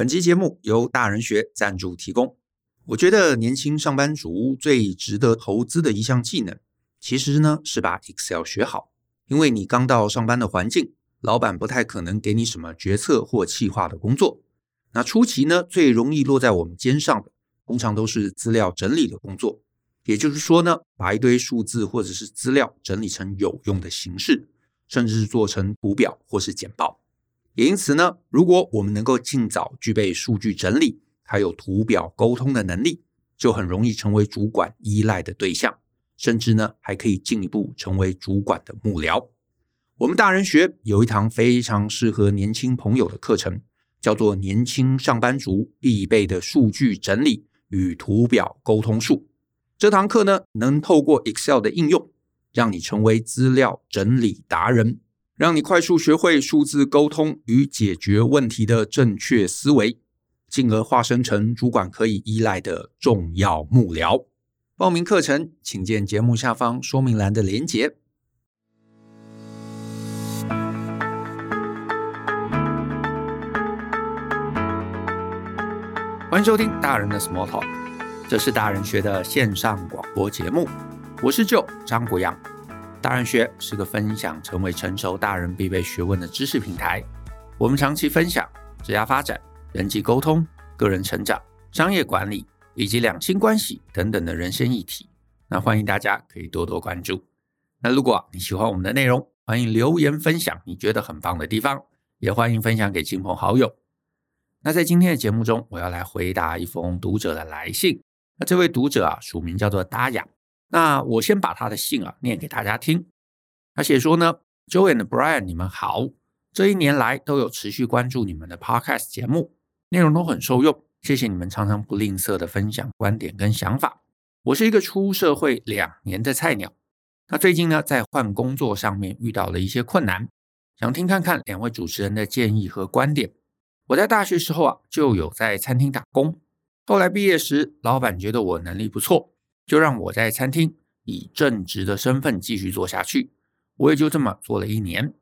本期节目由大人学赞助提供。我觉得年轻上班族最值得投资的一项技能，其实呢是把 Excel 学好。因为你刚到上班的环境，老板不太可能给你什么决策或企划的工作。那初期呢，最容易落在我们肩上的，通常都是资料整理的工作。也就是说呢，把一堆数字或者是资料整理成有用的形式，甚至是做成图表或是简报。也因此呢，如果我们能够尽早具备数据整理还有图表沟通的能力，就很容易成为主管依赖的对象，甚至呢，还可以进一步成为主管的幕僚。我们大人学有一堂非常适合年轻朋友的课程，叫做《年轻上班族必备的数据整理与图表沟通术》。这堂课呢，能透过 Excel 的应用，让你成为资料整理达人，让你快速学会数字沟通与解决问题的正确思维，进而化身成主管可以依赖的重要幕僚。报名课程，请见节目下方说明栏的连结。欢迎收听大人的 Small Talk。这是大人学的线上广播节目，我是 Joe 张国阳。大人学是个分享成为成熟大人必备学问的知识平台。我们长期分享职业发展、人际沟通、个人成长、商业管理以及两性关系等等的人生议题。那欢迎大家可以多多关注。那如果你喜欢我们的内容，欢迎留言分享你觉得很棒的地方，也欢迎分享给亲朋好友。那在今天的节目中，我要来回答一封读者的来信。那这位读者啊，署名叫做达雅。那我先把他的信啊念给大家听。他写说呢，Joe and Brian，你们好，这一年来都有持续关注你们的 Podcast 节目，内容都很受用，谢谢你们常常不吝啬的分享观点跟想法。我是一个出社会两年的菜鸟，那最近呢，在换工作上面遇到了一些困难，想听看看两位主持人的建议和观点。我在大学时候啊，就有在餐厅打工。后来毕业时，老板觉得我能力不错，就让我在餐厅以正职的身份继续做下去。我也就这么做了一年。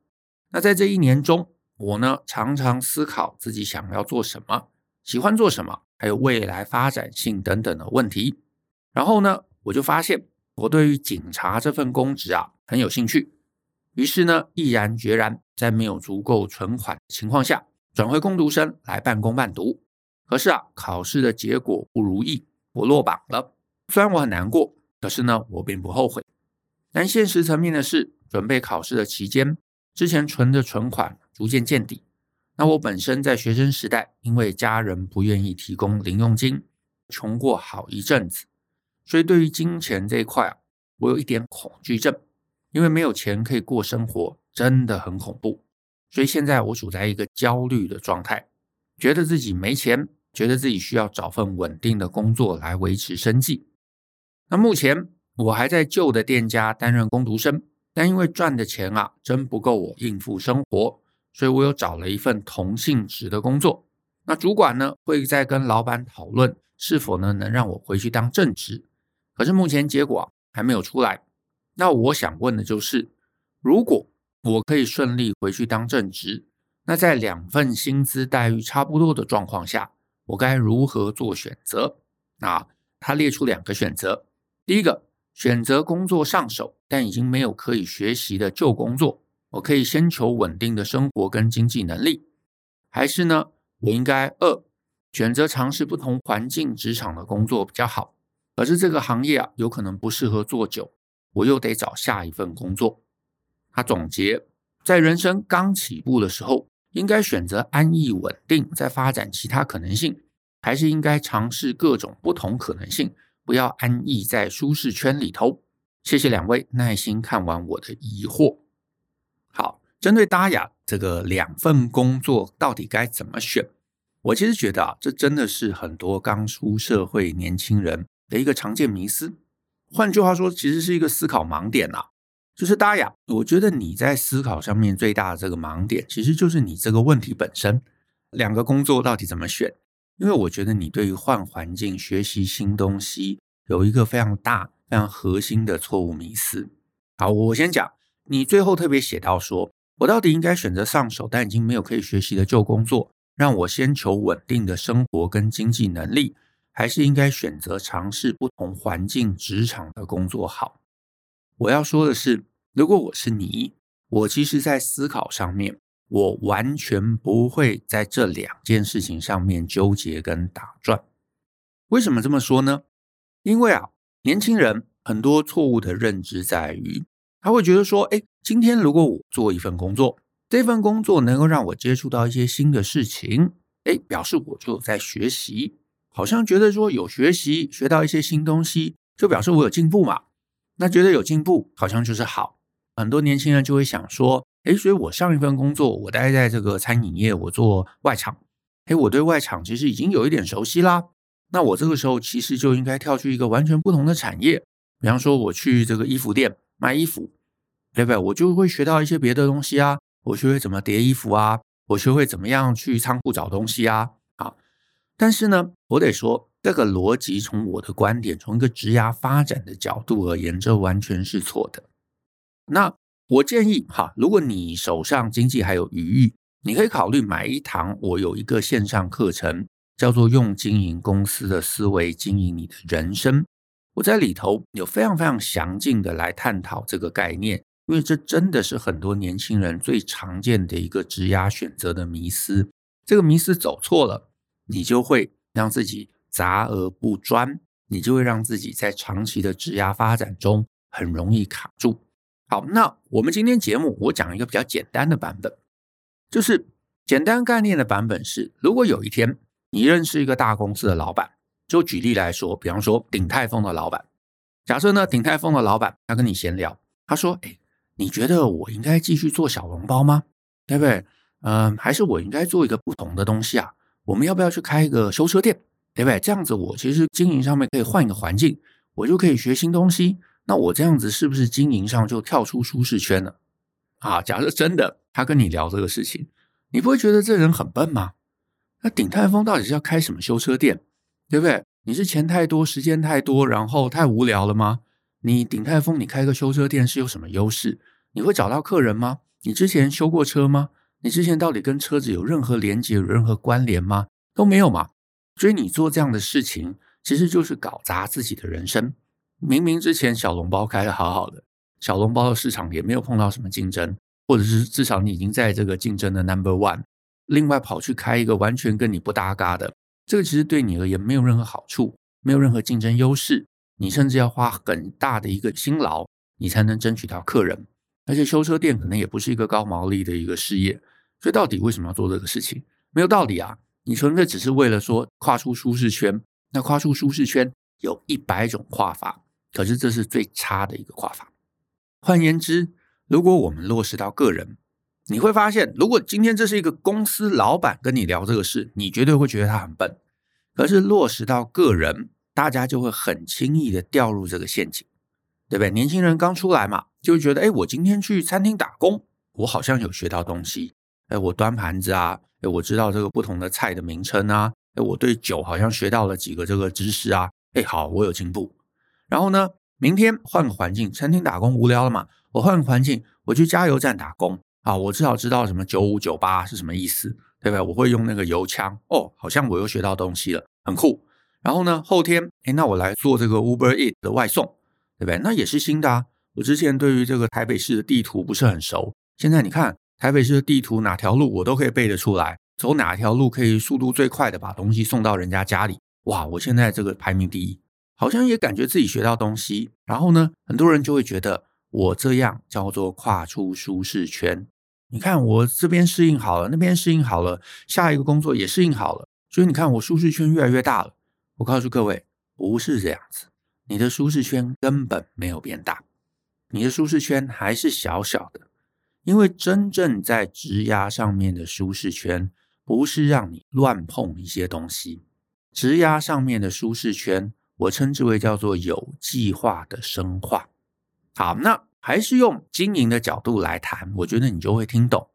那在这一年中，我呢常常思考自己想要做什么，喜欢做什么，还有未来发展性等等的问题。然后呢，我就发现我对于警察这份公职啊很有兴趣。于是呢，毅然决然在没有足够存款的情况下，转回工读生来半工半读。可是啊，考试的结果不如意，我落榜了。虽然我很难过，可是呢，我并不后悔。但现实层面的是，准备考试的期间，之前存的存款逐渐见底。那我本身在学生时代，因为家人不愿意提供零用金，穷过好一阵子。所以对于金钱这一块啊，我有一点恐惧症，因为没有钱可以过生活，真的很恐怖。所以现在我处在一个焦虑的状态，觉得自己没钱。觉得自己需要找份稳定的工作来维持生计。那目前我还在旧的店家担任工读生，但因为赚的钱啊真不够我应付生活，所以我又找了一份同性质的工作。那主管呢会再跟老板讨论是否呢能让我回去当正职，可是目前结果还没有出来。那我想问的就是，如果我可以顺利回去当正职，那在两份薪资待遇差不多的状况下，我该如何做选择？啊，他列出两个选择。第一个，选择工作上手，但已经没有可以学习的旧工作，我可以先求稳定的生活跟经济能力。还是呢，我应该二，选择尝试不同环境职场的工作比较好。可是这个行业啊，有可能不适合做久，我又得找下一份工作。他总结，在人生刚起步的时候。应该选择安逸稳定，再发展其他可能性，还是应该尝试各种不同可能性，不要安逸在舒适圈里头？谢谢两位耐心看完我的疑惑。好，针对大雅这个两份工作到底该怎么选？我其实觉得啊，这真的是很多刚出社会年轻人的一个常见迷思。换句话说，其实是一个思考盲点啊。就是大雅，我觉得你在思考上面最大的这个盲点，其实就是你这个问题本身。两个工作到底怎么选？因为我觉得你对于换环境、学习新东西有一个非常大、非常核心的错误迷思。好，我先讲，你最后特别写到说，我到底应该选择上手但已经没有可以学习的旧工作，让我先求稳定的生活跟经济能力，还是应该选择尝试不同环境职场的工作好？我要说的是，如果我是你，我其实在思考上面，我完全不会在这两件事情上面纠结跟打转。为什么这么说呢？因为啊，年轻人很多错误的认知在于，他会觉得说，哎，今天如果我做一份工作，这份工作能够让我接触到一些新的事情，哎，表示我就在学习，好像觉得说有学习，学到一些新东西，就表示我有进步嘛。那觉得有进步，好像就是好。很多年轻人就会想说，哎，所以我上一份工作，我待在这个餐饮业，我做外场，哎，我对外场其实已经有一点熟悉啦。那我这个时候其实就应该跳去一个完全不同的产业，比方说我去这个衣服店卖衣服，对不对？我就会学到一些别的东西啊，我学会怎么叠衣服啊，我学会怎么样去仓库找东西啊。好，但是呢，我得说这个逻辑从我的观点，从一个职涯发展的角度而言，这完全是错的。那我建议哈，如果你手上经济还有余裕，你可以考虑买一堂我有一个线上课程。叫做用经营公司的思维经营你的人生。我在里头有非常非常详尽的来探讨这个概念，因为这真的是很多年轻人最常见的一个职涯选择的迷思。这个迷思走错了，你就会让自己杂而不专，你就会让自己在长期的职涯发展中很容易卡住。好，那我们今天节目我讲一个比较简单的版本，就是简单概念的版本是，如果有一天。你认识一个大公司的老板，就举例来说，比方说鼎泰丰的老板。假设呢，鼎泰丰的老板他跟你闲聊，他说：“哎，你觉得我应该继续做小笼包吗？对不对？嗯，还是我应该做一个不同的东西啊？我们要不要去开一个修车店？对不对？这样子我其实经营上面可以换一个环境，我就可以学新东西。那我这样子是不是经营上就跳出舒适圈了？啊，假设真的他跟你聊这个事情，你不会觉得这人很笨吗？”那鼎泰丰到底是要开什么修车店，对不对？你是钱太多，时间太多，然后太无聊了吗？你鼎泰丰，你开个修车店是有什么优势？你会找到客人吗？你之前修过车吗？你之前到底跟车子有任何连接、有任何关联吗？都没有嘛。所以你做这样的事情，其实就是搞砸自己的人生。明明之前小笼包开得好好的，小笼包的市场也没有碰到什么竞争，或者是至少你已经在这个竞争的 number one。另外跑去开一个完全跟你不搭嘎的，这个其实对你而言没有任何好处，没有任何竞争优势，你甚至要花很大的一个辛劳，你才能争取到客人。而且修车店可能也不是一个高毛利的一个事业，所以到底为什么要做这个事情？没有道理啊！你纯粹只是为了说跨出舒适圈，那跨出舒适圈有一百种跨法，可是这是最差的一个跨法。换言之，如果我们落实到个人。你会发现，如果今天这是一个公司老板跟你聊这个事，你绝对会觉得他很笨。可是落实到个人，大家就会很轻易的掉入这个陷阱，对不对？年轻人刚出来嘛，就会觉得，哎，我今天去餐厅打工，我好像有学到东西。哎，我端盘子啊，哎，我知道这个不同的菜的名称啊，哎，我对酒好像学到了几个这个知识啊，哎，好，我有进步。然后呢，明天换个环境，餐厅打工无聊了嘛，我换个环境，我去加油站打工。啊，我至少知道什么九五九八是什么意思，对不对？我会用那个油枪，哦，好像我又学到东西了，很酷。然后呢，后天，诶，那我来做这个 Uber Eat 的外送，对不对？那也是新的啊。我之前对于这个台北市的地图不是很熟，现在你看台北市的地图哪条路我都可以背得出来，走哪条路可以速度最快的把东西送到人家家里。哇，我现在这个排名第一，好像也感觉自己学到东西。然后呢，很多人就会觉得我这样叫做跨出舒适圈。你看，我这边适应好了，那边适应好了，下一个工作也适应好了，所以你看，我舒适圈越来越大了。我告诉各位，不是这样子，你的舒适圈根本没有变大，你的舒适圈还是小小的。因为真正在职涯上面的舒适圈，不是让你乱碰一些东西。职涯上面的舒适圈，我称之为叫做有计划的深化。好，那。还是用经营的角度来谈，我觉得你就会听懂。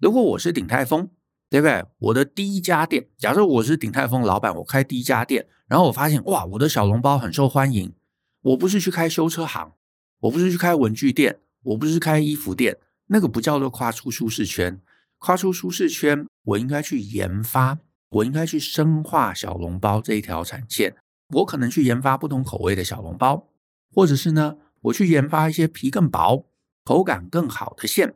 如果我是鼎泰丰，对不对？我的第一家店，假设我是鼎泰丰老板，我开第一家店，然后我发现哇，我的小笼包很受欢迎。我不是去开修车行，我不是去开文具店，我不是开衣服店，那个不叫做跨出舒适圈。跨出舒适圈，我应该去研发，我应该去深化小笼包这一条产线。我可能去研发不同口味的小笼包，或者是呢，我去研发一些皮更薄、口感更好的馅。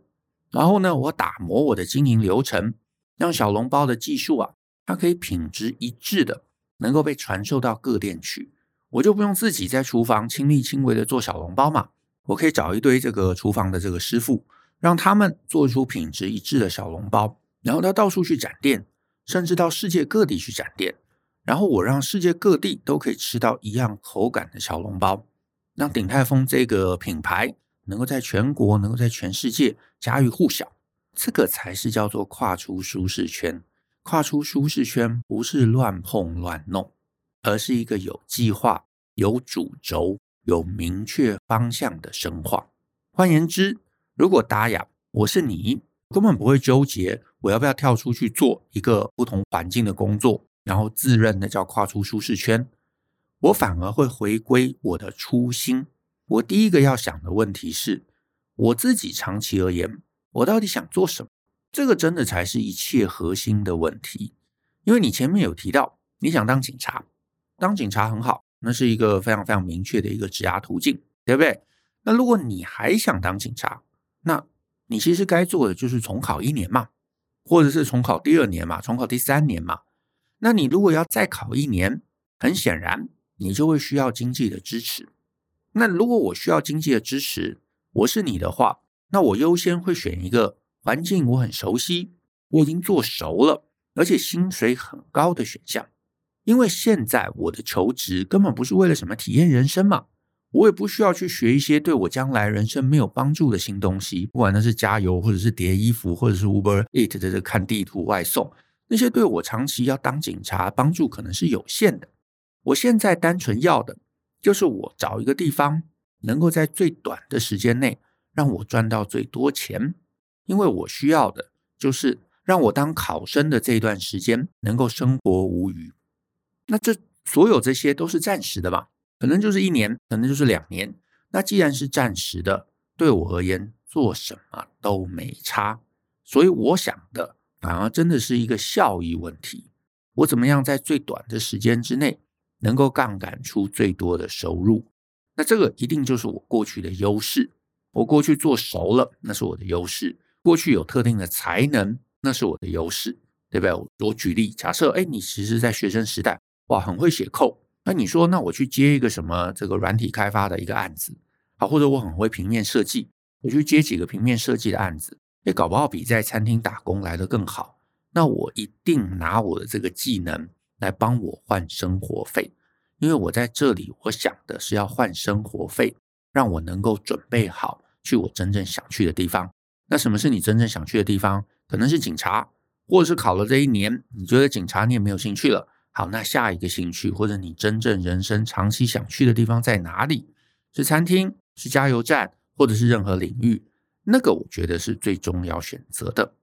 然后呢，我打磨我的经营流程，让小笼包的技术啊，它可以品质一致的，能够被传授到各店去。我就不用自己在厨房亲力亲为的做小笼包嘛，我可以找一堆这个厨房的这个师傅，让他们做出品质一致的小笼包，然后他到处去展店，甚至到世界各地去展店，然后我让世界各地都可以吃到一样口感的小笼包，让鼎泰丰这个品牌能够在全国，能够在全世界家喻户晓，这个才是叫做跨出舒适圈。跨出舒适圈不是乱碰乱弄。而是一个有计划、有主轴、有明确方向的深化。换言之，如果达雅，我是你，根本不会纠结我要不要跳出去做一个不同环境的工作，然后自认那叫跨出舒适圈。我反而会回归我的初心。我第一个要想的问题是，我自己长期而言，我到底想做什么？这个真的才是一切核心的问题。因为你前面有提到，你想当警察。当警察很好，那是一个非常非常明确的一个职涯途径，对不对？那如果你还想当警察，那你其实该做的就是重考一年嘛，或者是重考第二年嘛，重考第三年嘛。那你如果要再考一年，很显然你就会需要经济的支持。那如果我需要经济的支持，我是你的话，那我优先会选一个环境我很熟悉，我已经做熟了，而且薪水很高的选项。因为现在我的求职根本不是为了什么体验人生嘛，我也不需要去学一些对我将来人生没有帮助的新东西，不管那是加油，或者是叠衣服，或者是 Uber Eat 的这看地图外送，那些对我长期要当警察帮助可能是有限的。我现在单纯要的就是我找一个地方，能够在最短的时间内让我赚到最多钱，因为我需要的就是让我当考生的这段时间能够生活无虞。那这所有这些都是暂时的嘛？可能就是一年，可能就是两年。那既然是暂时的，对我而言做什么都没差。所以我想的反而真的是一个效益问题。我怎么样在最短的时间之内能够杠杆出最多的收入？那这个一定就是我过去的优势。我过去做熟了，那是我的优势。过去有特定的才能，那是我的优势，对不对？我举例，假设，哎，你其实在学生时代。哇，很会写 code。那你说，那我去接一个什么这个软体开发的一个案子，好，或者我很会平面设计，我去接几个平面设计的案子，诶，搞不好比在餐厅打工来得更好。那我一定拿我的这个技能来帮我换生活费，因为我在这里，我想的是要换生活费，让我能够准备好去我真正想去的地方。那什么是你真正想去的地方？可能是警察，或者是考了这一年，你觉得警察你也没有兴趣了。好，那下一个兴趣或者你真正人生长期想去的地方在哪里？是餐厅，是加油站，或者是任何领域？那个我觉得是最终要选择的。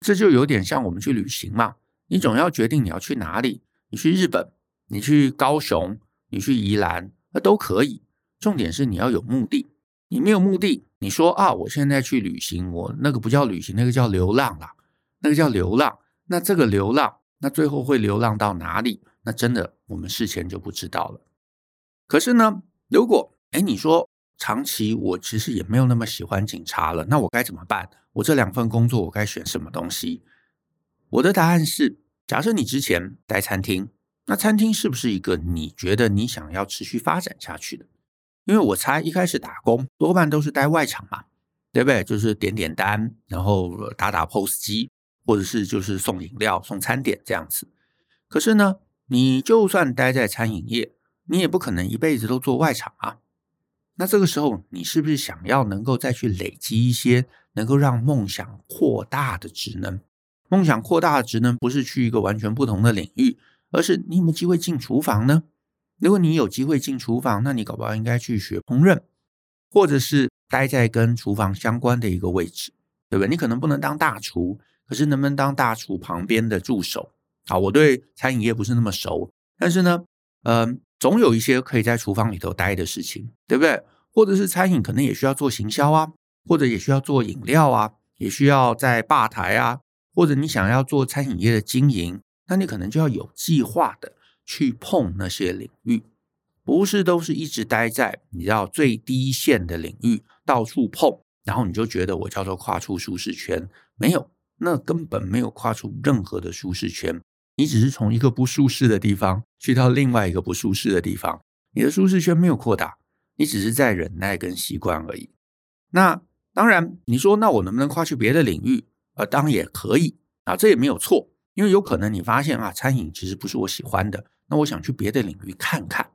这就有点像我们去旅行嘛，你总要决定你要去哪里。你去日本，你去高雄，你去宜兰，那都可以。重点是你要有目的。你没有目的，你说啊，我现在去旅行，我那个不叫旅行，那个叫流浪啦，那个叫流浪。那这个流浪。那最后会流浪到哪里？那真的我们事前就不知道了。可是呢，如果哎你说长期我其实也没有那么喜欢警察了，那我该怎么办？我这两份工作我该选什么东西？我的答案是：假设你之前待餐厅，那餐厅是不是一个你觉得你想要持续发展下去的？因为我猜一开始打工多半都是待外场嘛，对不对？就是点点单，然后打打 POS 机。或者是就是送饮料、送餐点这样子，可是呢，你就算待在餐饮业，你也不可能一辈子都做外场啊。那这个时候，你是不是想要能够再去累积一些能够让梦想扩大的职能？梦想扩大的职能不是去一个完全不同的领域，而是你有没有机会进厨房呢？如果你有机会进厨房，那你搞不好应该去学烹饪，或者是待在跟厨房相关的一个位置，对不对？你可能不能当大厨。可是能不能当大厨旁边的助手？啊，我对餐饮业不是那么熟，但是呢，嗯、总有一些可以在厨房里头待的事情，对不对？或者是餐饮可能也需要做行销啊，或者也需要做饮料啊，也需要在吧台啊，或者你想要做餐饮业的经营，那你可能就要有计划的去碰那些领域，不是都是一直待在你知道最低线的领域，到处碰，然后你就觉得我叫做跨出舒适圈，没有，那根本没有跨出任何的舒适圈，你只是从一个不舒适的地方去到另外一个不舒适的地方，你的舒适圈没有扩大，你只是在忍耐跟习惯而已。那当然，你说那我能不能跨去别的领域？呃，当然也可以啊，这也没有错，因为有可能你发现啊，餐饮其实不是我喜欢的，那我想去别的领域看看。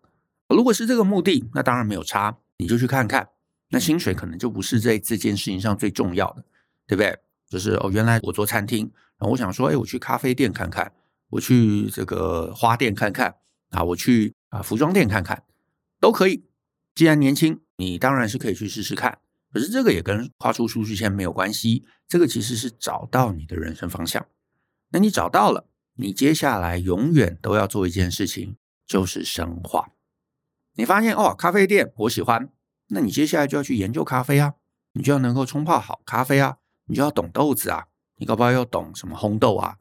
如果是这个目的，那当然没有差，你就去看看。那薪水可能就不是在这件事情上最重要的，对不对？就是哦，原来我做餐厅，然后我想说，哎，我去咖啡店看看，我去这个花店看看啊，我去啊服装店看看，都可以。既然年轻，你当然是可以去试试看。可是这个也跟跨出舒适圈没有关系，这个其实是找到你的人生方向。那你找到了，你接下来永远都要做一件事情，就是深化。你发现哦，咖啡店我喜欢，那你接下来就要去研究咖啡啊，你就要能够冲泡好咖啡啊，你就要懂豆子啊，你搞不好要懂什么烘豆啊，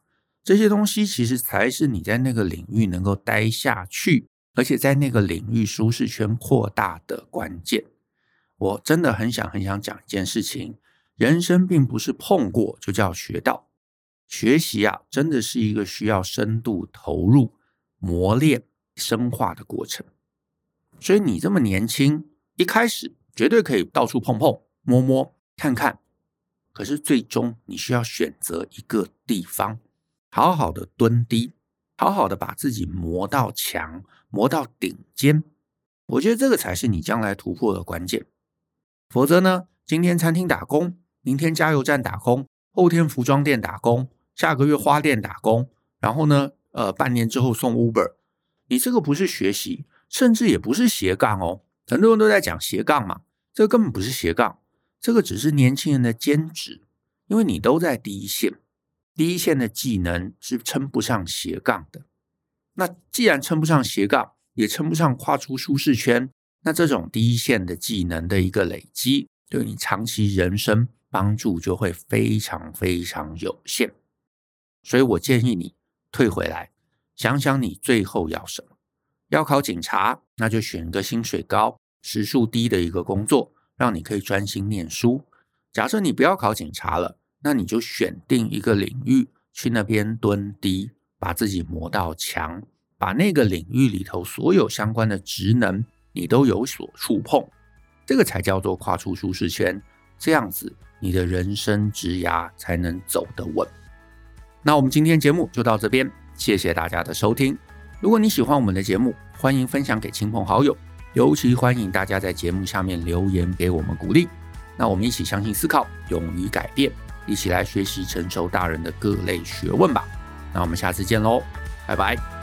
这些东西其实才是你在那个领域能够待下去，而且在那个领域舒适圈扩大的关键。我真的很想很想讲一件事情，人生并不是碰过就叫学到，学习啊，真的是一个需要深度投入、磨练、深化的过程。所以你这么年轻，一开始绝对可以到处碰碰、摸摸、看看，可是最终你需要选择一个地方，好好的蹲低，好好的把自己磨到强、磨到顶尖。我觉得这个才是你将来突破的关键。否则呢，今天餐厅打工，明天加油站打工，后天服装店打工，下个月花店打工，然后呢，呃，半年之后送 Uber，你这个不是学习，甚至也不是斜杠哦。很多人都在讲斜杠嘛，这根本不是斜杠，这个只是年轻人的兼职，因为你都在第一线，第一线的技能是称不上斜杠的。那既然称不上斜杠，也称不上跨出舒适圈。那这种第一线的技能的一个累积，对你长期人生帮助就会非常非常有限。所以我建议你退回来，想想你最后要什么。要考警察，那就选个薪水高、时数低的一个工作，让你可以专心念书。假设你不要考警察了，那你就选定一个领域，去那边蹲低，把自己磨到强，把那个领域里头所有相关的职能。你都有所触碰，这个才叫做跨出舒适圈。这样子，你的人生职涯才能走得稳。那我们今天节目就到这边，谢谢大家的收听。如果你喜欢我们的节目，欢迎分享给亲朋好友，尤其欢迎大家在节目下面留言给我们鼓励。那我们一起相信、思考、勇于改变，一起来学习成熟大人的各类学问吧。那我们下次见喽，拜拜。